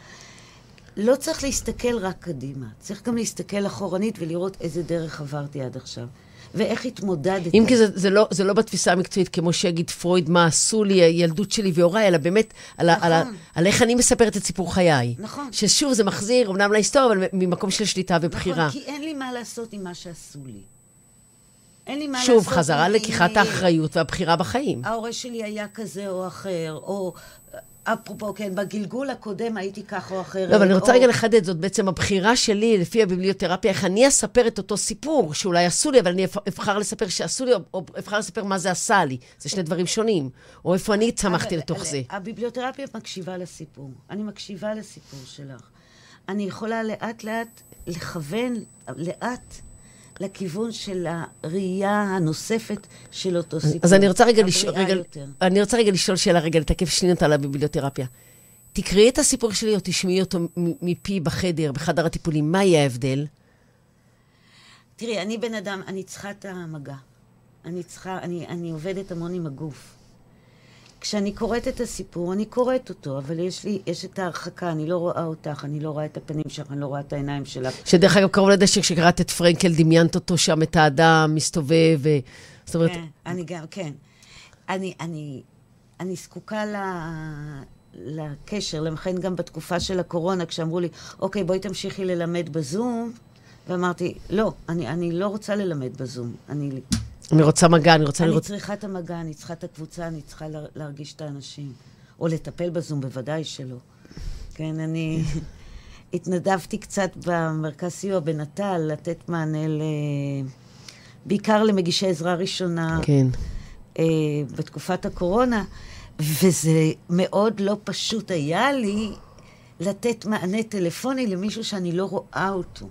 לא צריך להסתכל רק קדימה, צריך גם להסתכל אחורנית ולראות איזה דרך עברתי עד עכשיו. ואיך התמודדת. אם כי זה, זה, לא, זה לא בתפיסה המקצועית, כמו שיגיד פרויד, מה עשו לי הילדות שלי והוריי, אלא באמת על, נכון. על, על, על איך אני מספרת את סיפור חיי. נכון. ששוב, זה מחזיר, אמנם להיסטוריה, אבל ממקום של שליטה ובחירה. נכון, כי אין לי מה לעשות עם מה שעשו לי. אין לי מה שוב, לעשות... שוב, חזרה לקיחת האחריות והבחירה בחיים. ההורה שלי היה כזה או אחר, או אפרופו, כן, בגלגול הקודם הייתי כך או אחרת. לא, אבל אני רוצה או... רגע לחדד, זאת בעצם הבחירה שלי, לפי הביבליותרפיה, איך אני אספר את אותו סיפור, שאולי עשו לי, אבל אני אבחר לספר שעשו לי, או אבחר לספר מה זה עשה לי. זה שני דברים שונים. או איפה אני צמחתי אבל, לתוך זה. הביבליותרפיה מקשיבה לסיפור. אני מקשיבה לסיפור שלך. אני יכולה לאט-לאט לכוון, לאט, לכיוון של הראייה הנוספת של אותו סיפור. אז אני רוצה רגע, לשאול, רגע, אני רוצה רגע לשאול שאלה, רגע, לתקף שניות על הביבליותרפיה. תקראי את הסיפור שלי או תשמעי אותו מפי בחדר, בחדר הטיפולים, מה יהיה ההבדל? תראי, אני בן אדם, אני צריכה את המגע. אני צריכה, אני, אני עובדת המון עם הגוף. כשאני קוראת את הסיפור, אני קוראת אותו, אבל יש לי, יש את ההרחקה, אני לא רואה אותך, אני לא רואה את הפנים שלך, אני לא רואה את העיניים שלך. שדרך אגב, קרוב לזה שכשקראת את פרנקל, דמיינת אותו שם, את האדם מסתובב, ו... זאת אומרת... כן, אני גם, כן. אני, אני, אני זקוקה ל... לקשר, לכן גם בתקופה של הקורונה, כשאמרו לי, אוקיי, בואי תמשיכי ללמד בזום, ואמרתי, לא, אני, אני לא רוצה ללמד בזום. אני, אני רוצה מגע, אני רוצה אני לראות... צריכה את המגע, אני צריכה את הקבוצה, אני צריכה להרגיש את האנשים. או לטפל בזום, בוודאי שלא. כן, אני התנדבתי קצת במרכז סיוע בנט"ל, לתת מענה ל... בעיקר למגישי עזרה ראשונה. כן. אה, בתקופת הקורונה, וזה מאוד לא פשוט היה לי לתת מענה טלפוני למישהו שאני לא רואה אותו.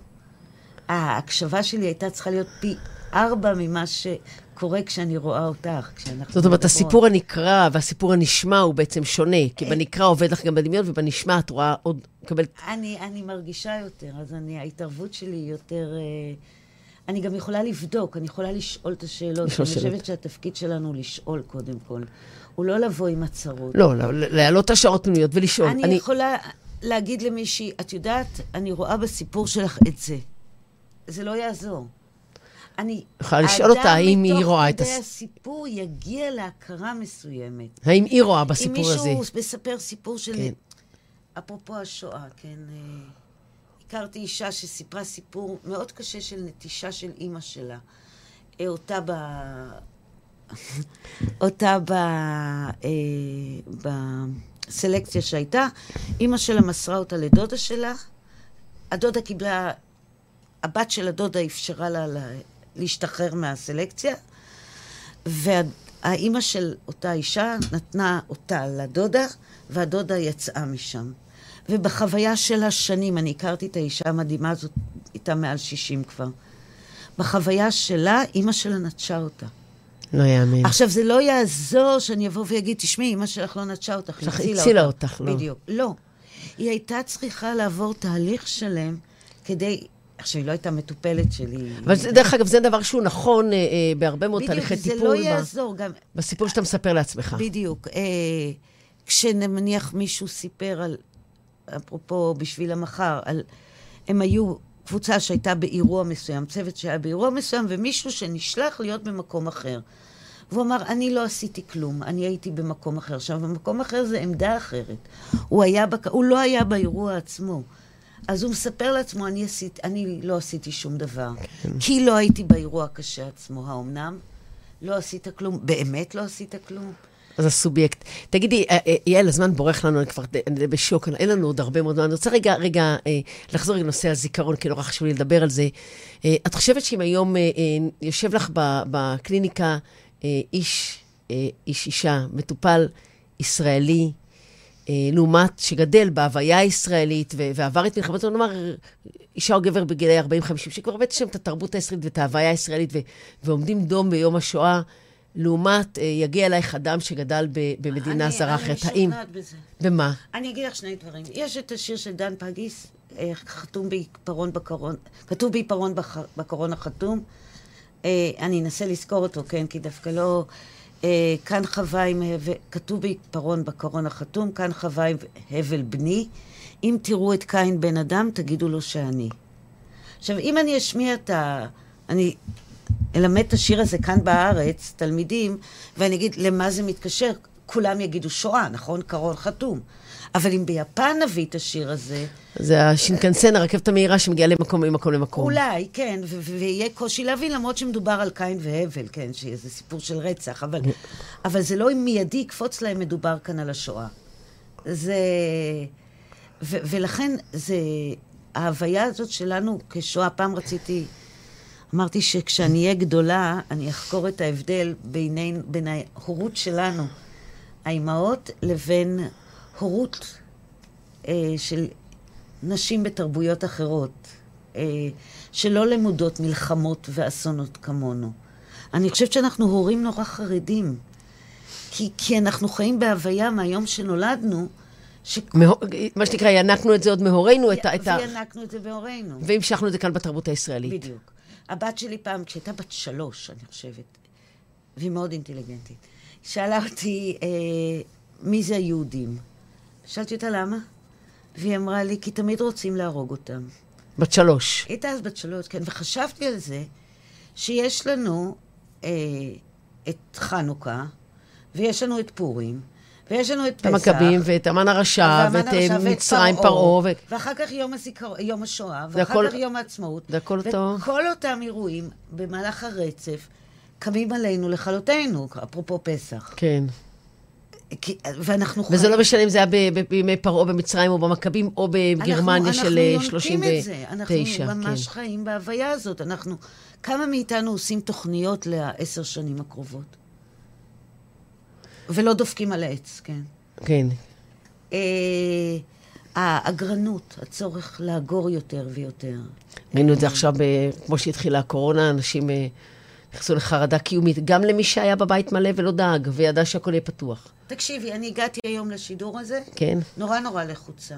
ההקשבה שלי הייתה צריכה להיות פי ארבע ממה שקורה כשאני רואה אותך, זאת אומרת, הסיפור הנקרא והסיפור הנשמע הוא בעצם שונה, כי אה. בנקרא עובד לך גם בדמיון, ובנשמע את רואה עוד, מקבלת... אני, אני מרגישה יותר, אז אני, ההתערבות שלי היא יותר... אה, אני גם יכולה לבדוק, אני יכולה לשאול את השאלות. אני חושבת שהתפקיד שלנו הוא לשאול קודם כל. הוא לא לבוא עם הצהרות. לא, לא, להעלות את השעות פנויות ולשאול. אני, אני יכולה להגיד למישהי, את יודעת, אני רואה בסיפור שלך את זה. זה לא יעזור. אני... יכולה לשאול אותה האם היא רואה את. האדם מתוך כדי הסיפור יגיע להכרה מסוימת. האם היא רואה בסיפור הזה? אם מישהו מספר סיפור של... כן. אפרופו השואה, כן. אה, הכרתי אישה שסיפרה סיפור מאוד קשה של נטישה של אימא שלה. אה, אותה ב... אותה ב... אה, בסלקציה שהייתה. אימא שלה מסרה אותה לדודה שלה. הדודה קיבלה... הבת של הדודה אפשרה לה להשתחרר מהסלקציה, והאימא של אותה אישה נתנה אותה לדודה, והדודה יצאה משם. ובחוויה של השנים, אני הכרתי את האישה המדהימה הזאת, איתה מעל 60 כבר. בחוויה שלה, אימא שלה נטשה אותה. לא יאמין. עכשיו, זה לא יעזור שאני אבוא ואגיד, תשמעי, אימא שלך לא נטשה אותך, היא הצילה אותך. הצילה אותך, לא. בדיוק. לא. היא הייתה צריכה לעבור תהליך שלם כדי... עכשיו, היא לא הייתה מטופלת שלי. אבל זה, דרך אגב, זה דבר שהוא נכון אה, אה, בהרבה מאוד תהליכי טיפול. בדיוק, זה לא יעזור. גם... בסיפור שאתה מספר לעצמך. בדיוק. אה, כשנניח מישהו סיפר על אפרופו בשביל המחר, על, הם היו קבוצה שהייתה באירוע מסוים, צוות שהיה באירוע מסוים, ומישהו שנשלח להיות במקום אחר. והוא אמר, אני לא עשיתי כלום, אני הייתי במקום אחר. עכשיו, במקום אחר זה עמדה אחרת. הוא, היה בק... הוא לא היה באירוע עצמו. אז הוא מספר לעצמו, אני, עשית, אני לא עשיתי שום דבר. כן. כי לא הייתי באירוע הקשה עצמו. האומנם? לא עשית כלום? באמת לא עשית כלום? אז הסובייקט. תגידי, אה, אה, יעל, הזמן בורח לנו, אני כבר אני בשוק, אין לנו עוד הרבה מאוד זמן. אני רוצה רגע, רגע, אה, לחזור לנושא הזיכרון, כי נורא חשוב לי לדבר על זה. את חושבת שאם היום יושב לך בקליניקה איש, איש אישה, מטופל ישראלי, לעומת שגדל בהוויה הישראלית ועבר את מלחמת, נאמר, אישה או גבר בגילי 40-50, שכבר שם את התרבות הישראלית ואת ההוויה הישראלית, ועומדים דום ביום השואה, לעומת, אה, יגיע אלייך אדם שגדל במדינה זרה אחרת. אני משוכנעת בזה. במה? אני אגיד לך שני דברים. יש את השיר של דן פגיס, אה, חתום בעיפרון בקרון, כתוב בעיפרון בקרון החתום. אה, אני אנסה לזכור אותו, כן, כי דווקא לא... כאן חווה עם הבל, כתוב בעיפרון בקרון החתום, כאן חווה עם הבל בני. אם תראו את קין בן אדם, תגידו לו שאני. עכשיו, אם אני אשמיע את ה... אני אלמד את השיר הזה כאן בארץ, תלמידים, ואני אגיד, למה זה מתקשר? כולם יגידו שואה, נכון? קרון חתום. אבל אם ביפן נביא את השיר הזה... זה השינקנסן, הרכבת המהירה שמגיעה למקום ממקום למקום. אולי, כן, ויהיה קושי להבין, למרות שמדובר על קין והבל, כן, שזה סיפור של רצח, אבל, אבל זה לא מיידי יקפוץ להם, מדובר כאן על השואה. זה... ולכן זה... ההוויה הזאת שלנו כשואה, פעם רציתי אמרתי שכשאני אהיה גדולה, אני אחקור את ההבדל ביני, בין ההורות שלנו, האימהות, לבין הורות אה, של נשים בתרבויות אחרות, אה, שלא למודות מלחמות ואסונות כמונו. אני חושבת שאנחנו הורים נורא חרדים, כי, כי אנחנו חיים בהוויה מהיום שנולדנו, ש... מה... מה שנקרא, ינקנו את זה עוד מהורינו, את ה... וינקנו את זה בהורינו. והמשכנו את זה כאן בתרבות הישראלית. בדיוק. הבת שלי פעם, כשהייתה בת שלוש, אני חושבת, והיא מאוד אינטליגנטית, שאלה אותי, אה, מי זה היהודים? שאלתי אותה למה? והיא אמרה לי, כי תמיד רוצים להרוג אותם. בת שלוש. הייתה אז בת שלוש, כן, וחשבתי על זה שיש לנו אה, את חנוכה, ויש לנו את פורים, ויש לנו את את פסח. המכבים ואת המן הרשע ואת אה, מצרים פרעה. ו- ואחר כך יום, הזיכר... יום השואה, ואחר הכל- כך יום העצמאות. זה הכל אותו. וכל אותם אירועים במהלך הרצף קמים עלינו לכלותנו, אפרופו פסח. כן. כי, ואנחנו וזה לא משנה אם זה היה בימי פרעה במצרים או במכבים או בגרמניה אנחנו, של אה, אנחנו יונקים את זה. 39. אנחנו ממש כן. חיים בהוויה הזאת. אנחנו, כמה מאיתנו עושים תוכניות לעשר שנים הקרובות? ולא דופקים על העץ, כן. כן. אה, האגרנות, הצורך לאגור יותר ויותר. ראינו את זה עכשיו, ב- כמו שהתחילה הקורונה, אנשים אה, נכנסו לחרדה קיומית, גם למי שהיה בבית מלא ולא דאג, וידע שהכל יהיה פתוח. תקשיבי, אני הגעתי היום לשידור הזה, כן? נורא נורא לחוצה.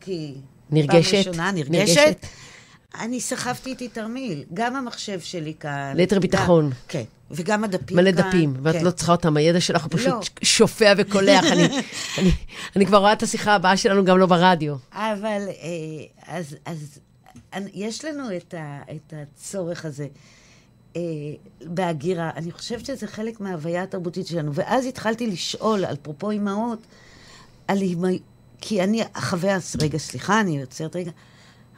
כי... נרגשת? פעם ראשונה, נרגשת. נרגשת? אני סחבתי איתי תרמיל, גם המחשב שלי כאן. ליתר ביטחון. גם- כן, וגם הדפים מלא כאן. דפים, ואת כן. לא צריכה אותם, הידע שלך הוא פשוט לא. שופע וקולח. אני, אני, אני כבר רואה את השיחה הבאה שלנו גם לא ברדיו. אבל אה, אז, אז אני- יש לנו את, ה, את הצורך הזה בהגירה. אני חושבת שזה חלק מההוויה התרבותית שלנו. ואז התחלתי לשאול, על פרופו אימהות, על אימא... כי אני, החוויה, רגע, סליחה, אני עוצרת רגע.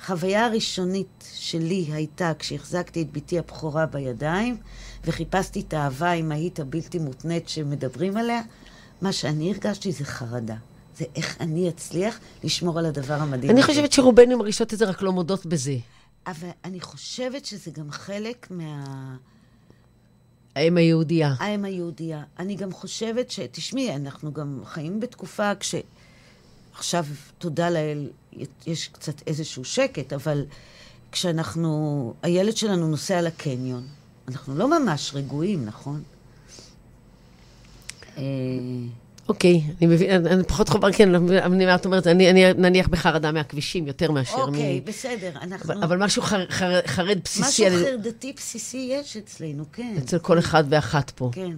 החוויה הראשונית שלי הייתה כשהחזקתי את בתי הבכורה בידיים, וחיפשתי את האהבה האמהית הבלתי מותנית שמדברים עליה, מה שאני הרגשתי זה חרדה. זה איך אני אצליח לשמור על הדבר המדהים אני. חושבת שרובנו מרגישות את זה, רק לא מודות בזה. אבל אני חושבת שזה גם חלק מה... האם היהודייה. האם היהודייה. אני גם חושבת ש... תשמעי, אנחנו גם חיים בתקופה כש... עכשיו, תודה לאל, יש קצת איזשהו שקט, אבל כשאנחנו... הילד שלנו נוסע לקניון, אנחנו לא ממש רגועים, נכון? אוקיי, אני מבין, אני אני פחות חובר, כן, אני את אומרת, אני אני נניח בחרדה מהכבישים יותר מאשר מ... אוקיי, בסדר, אנחנו... אבל, אבל משהו חר, חר, חרד משהו בסיסי על, חרדתי בסיסי יש אצלנו, כן. אצל כל אחד ואחת פה. כן.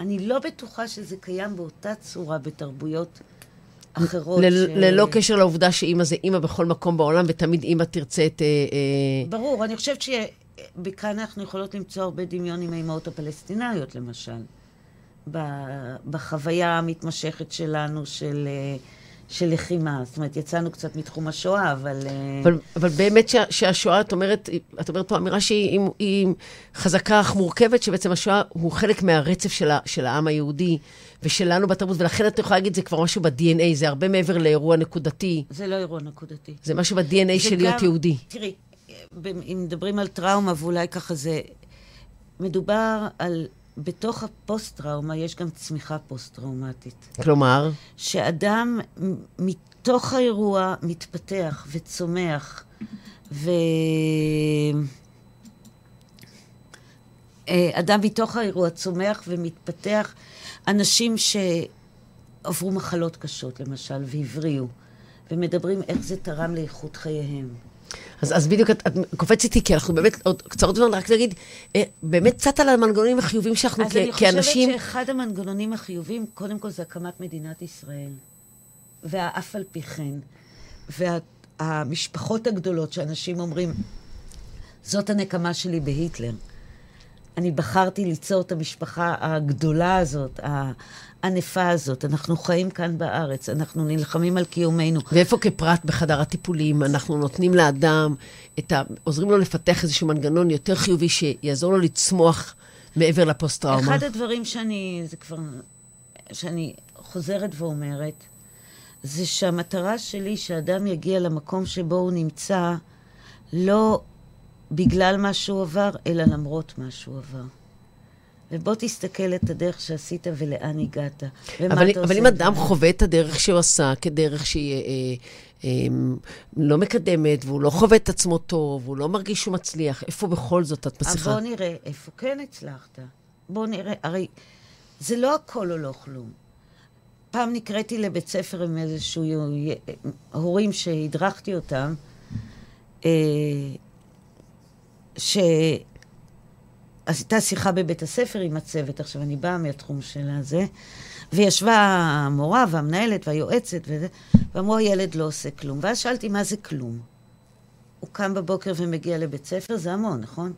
אני לא בטוחה שזה קיים באותה צורה בתרבויות אחרות. ל- ש- ללא קשר לעובדה שאימא זה אימא בכל מקום בעולם, ותמיד אימא תרצה את... אה, אה, ברור, אני חושבת שבכאן אנחנו יכולות למצוא הרבה דמיון עם האימהות הפלסטיניות, למשל. בחוויה המתמשכת שלנו של, אה, של לחימה. זאת אומרת, יצאנו קצת מתחום השואה, אבל... אה, אבל, אבל באמת שה, שהשואה, את אומרת, את אומרת פה אמירה שהיא היא, היא חזקה אך מורכבת, שבעצם השואה הוא חלק מהרצף של, ה, של העם היהודי ושלנו בתרבות, ולכן את יכולה להגיד, זה כבר משהו ב-DNA, זה הרבה מעבר לאירוע נקודתי, זה לא אירוע נקודתי. זה משהו ב-DNA של להיות יהודי. תראי, אם מדברים על טראומה, ואולי ככה זה... מדובר על... בתוך הפוסט-טראומה יש גם צמיחה פוסט-טראומטית. כלומר, שאדם מתוך האירוע מתפתח וצומח, ו... אה, אדם מתוך האירוע צומח ומתפתח. אנשים שעברו מחלות קשות, למשל, והבריאו, ומדברים איך זה תרם לאיכות חייהם. אז, אז בדיוק את, את קופצת איתי, כי אנחנו באמת עוד קצרות זמן, רק נגיד, אה, באמת קצת על המנגנונים החיובים שאנחנו אז כ- אני חושבת כאנשים... שאחד המנגנונים החיוביים, קודם כל זה הקמת מדינת ישראל. והאף על פי כן. והמשפחות הגדולות שאנשים אומרים, זאת הנקמה שלי בהיטלר. אני בחרתי ליצור את המשפחה הגדולה הזאת, הענפה הזאת. אנחנו חיים כאן בארץ, אנחנו נלחמים על קיומנו. ואיפה כפרט בחדר הטיפולים אנחנו נותנים לאדם את ה... עוזרים לו לפתח איזשהו מנגנון יותר חיובי שיעזור לו לצמוח מעבר לפוסט-טראומה. אחד הדברים שאני, זה כבר, שאני חוזרת ואומרת, זה שהמטרה שלי שאדם יגיע למקום שבו הוא נמצא, לא בגלל מה שהוא עבר, אלא למרות מה שהוא עבר. ובוא תסתכל את הדרך שעשית ולאן הגעת. ומה אבל, אתה אבל אם אדם זה. חווה את הדרך שהוא עשה כדרך שהיא אה, אה, אה, לא מקדמת, והוא לא חווה את עצמו טוב, והוא לא מרגיש שהוא מצליח, איפה בכל זאת את אבל מצליחה? בוא נראה איפה כן הצלחת. בוא נראה, הרי זה לא הכל או לא כלום. פעם נקראתי לבית ספר עם איזשהו הורים שהדרכתי אותם, אה, ש... אז הייתה שיחה בבית הספר עם הצוות, עכשיו אני באה מהתחום של הזה, וישבה המורה והמנהלת והיועצת וזה, ואמרו, הילד לא עושה כלום. ואז שאלתי, מה זה כלום? הוא קם בבוקר ומגיע לבית ספר, זה המון, נכון?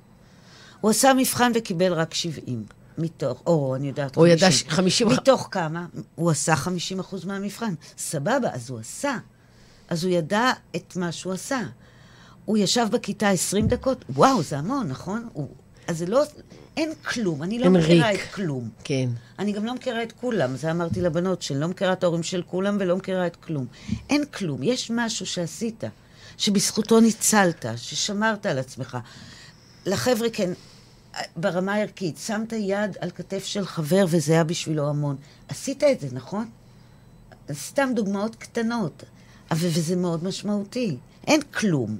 הוא עשה מבחן וקיבל רק 70 מתוך, או אני יודעת, 50. הוא ידע 50... מתוך כמה? הוא עשה 50 אחוז מהמבחן. סבבה, אז הוא עשה. אז הוא ידע את מה שהוא עשה. הוא ישב בכיתה 20 דקות, וואו, זה המון, נכון? הוא, אז זה לא, אין כלום, אני לא מכירה ריק. את כלום. כן. אני גם לא מכירה את כולם, זה אמרתי לבנות שלי, לא מכירה את ההורים של כולם ולא מכירה את כלום. אין כלום, יש משהו שעשית, שבזכותו ניצלת, ששמרת על עצמך. לחבר'ה, כן, ברמה הערכית, שמת יד על כתף של חבר וזה היה בשבילו המון. עשית את זה, נכון? סתם דוגמאות קטנות, אבל וזה מאוד משמעותי. אין כלום.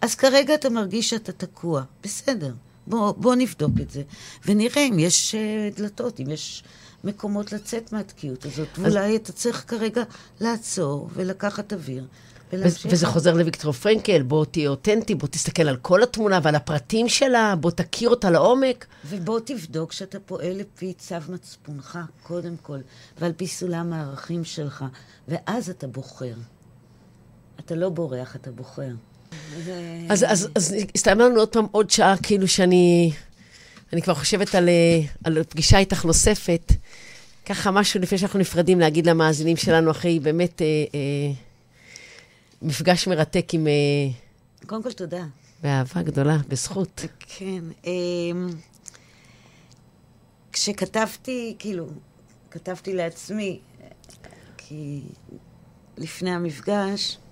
אז כרגע אתה מרגיש שאתה תקוע. בסדר, בוא, בוא נבדוק את זה, ונראה אם יש uh, דלתות, אם יש מקומות לצאת מהתקיעות הזאת. אז... ואולי אתה צריך כרגע לעצור ולקחת אוויר. וזה חוזר לוויקטור פרנקל, בוא תהיה אותנטי, בוא תסתכל על כל התמונה ועל הפרטים שלה, בוא תכיר אותה לעומק. ובוא תבדוק שאתה פועל לפי צו מצפונך, קודם כל, ועל פי סולם הערכים שלך, ואז אתה בוחר. אתה לא בורח, אתה בוחר. אז, אז, אז הסתיים לנו עוד פעם עוד שעה, כאילו שאני... אני כבר חושבת על, אה, על פגישה איתך נוספת. ככה משהו לפני שאנחנו נפרדים, להגיד למאזינים שלנו, אחרי באמת אה, אה, מפגש מרתק עם... אה, קודם כל, תודה. באהבה גדולה, בזכות. כן. אה, כשכתבתי, כאילו, כתבתי לעצמי, כי לפני המפגש, אה,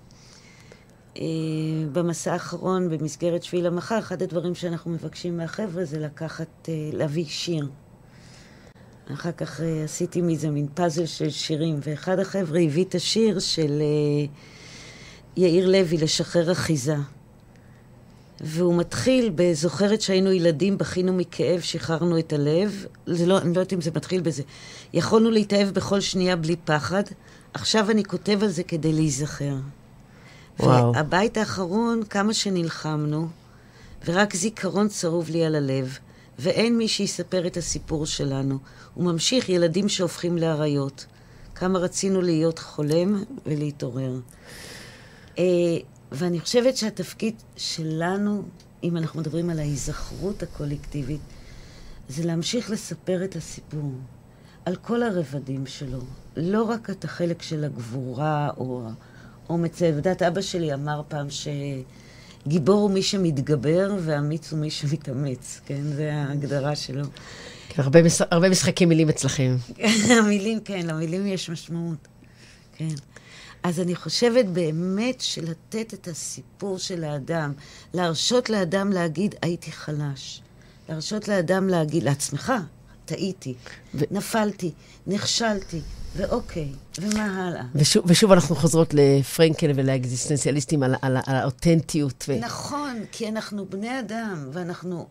במסע האחרון, במסגרת שביל המחר, אחד הדברים שאנחנו מבקשים מהחבר'ה זה לקחת, אה, להביא שיר. אחר כך אה, עשיתי מזה מין פאזל של שירים, ואחד החבר'ה הביא את השיר של יאיר לוי, לשחרר אחיזה. והוא מתחיל ב"זוכרת שהיינו ילדים, בכינו מכאב, שחררנו את הלב". זה לא, אני לא יודעת אם זה מתחיל בזה. יכולנו להתאהב בכל שנייה בלי פחד, עכשיו אני כותב על זה כדי להיזכר. וואו. והבית האחרון, כמה שנלחמנו, ורק זיכרון צרוב לי על הלב, ואין מי שיספר את הסיפור שלנו. הוא ממשיך, ילדים שהופכים לאריות. כמה רצינו להיות חולם ולהתעורר. אה, ואני חושבת שהתפקיד שלנו, אם אנחנו מדברים על ההיזכרות הקולקטיבית, זה להמשיך לספר את הסיפור על כל הרבדים שלו, לא רק את החלק של הגבורה או אומץ לב. את יודעת, אבא שלי אמר פעם שגיבור הוא מי שמתגבר ואמיץ הוא מי שמתאמץ, כן? זו ההגדרה שלו. כן, הרבה, מש... הרבה משחקי מילים אצלכם. המילים, כן, למילים יש משמעות. כן. אז אני חושבת באמת שלתת את הסיפור של האדם, להרשות לאדם להגיד, הייתי חלש. להרשות לאדם להגיד, לעצמך, טעיתי, ו... נפלתי, נכשלתי, ואוקיי, ומה הלאה? ושוב, ושוב אנחנו חוזרות לפרנקל ולאקזיסטנציאליסטים על, על, על האותנטיות. ו... נכון, כי אנחנו בני אדם, ואנחנו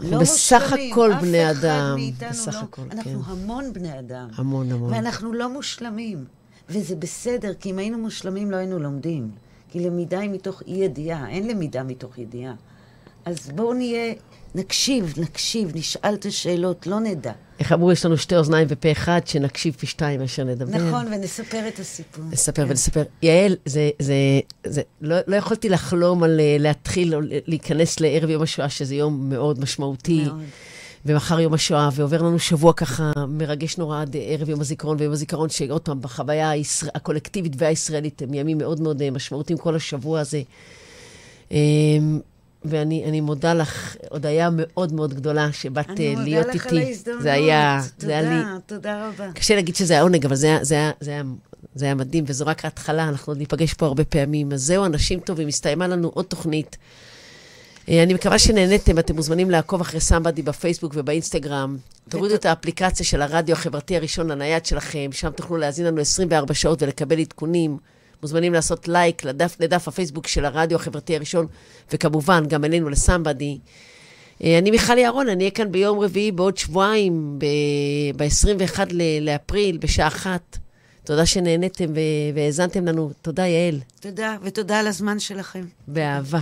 לא בסך. הכל בני אדם. בסך לא. הכל, אנחנו כן. המון בני אדם. המון, המון. ואנחנו לא מושלמים. וזה בסדר, כי אם היינו מושלמים לא היינו לומדים. כי למידה היא מתוך אי-ידיעה, אין למידה מתוך ידיעה. אז בואו נהיה נקשיב, נקשיב, נשאל את השאלות, לא נדע. איך אמרו, יש לנו שתי אוזניים ופה אחד, שנקשיב פי שתיים מאשר נדבר. נכון, ונספר את הסיפור. נספר כן. ונספר. יעל, זה, זה, זה, לא, לא יכולתי לחלום על אה, להתחיל להיכנס לערב יום השואה, שזה יום מאוד משמעותי. מאוד. ומחר יום השואה, ועובר לנו שבוע ככה מרגש נורא עד ערב יום הזיכרון, ויום הזיכרון שעוד פעם, בחוויה הישראל, הקולקטיבית והישראלית, הם ימים מאוד מאוד אה, משמעותיים כל השבוע הזה. ואני מודה לך, הודיה מאוד מאוד גדולה שבאת להיות איתי. אני מודה לך על ההזדמנות. זה היה, תודה, זה היה לי... תודה רבה. קשה להגיד שזה היה עונג, אבל זה היה, זה היה, זה היה, זה היה מדהים, וזו רק ההתחלה, אנחנו עוד ניפגש פה הרבה פעמים. אז זהו, אנשים טובים, הסתיימה לנו עוד תוכנית. אה, אני מקווה שנהניתם, אתם מוזמנים לעקוב אחרי סמבדי בפייסבוק ובאינסטגרם. תורידו את האפליקציה של הרדיו החברתי הראשון לנייד שלכם, שם תוכלו להאזין לנו 24 שעות ולקבל עדכונים. מוזמנים לעשות לייק לדף, לדף הפייסבוק של הרדיו החברתי הראשון, וכמובן, גם אלינו לסמבדי. אה, אני מיכל יערון, אני אהיה כאן ביום רביעי בעוד שבועיים, ב-21 לאפריל, בשעה אחת. תודה שנהניתם והאזנתם לנו. תודה, יעל. תודה, ותודה על הזמן שלכם. באהבה.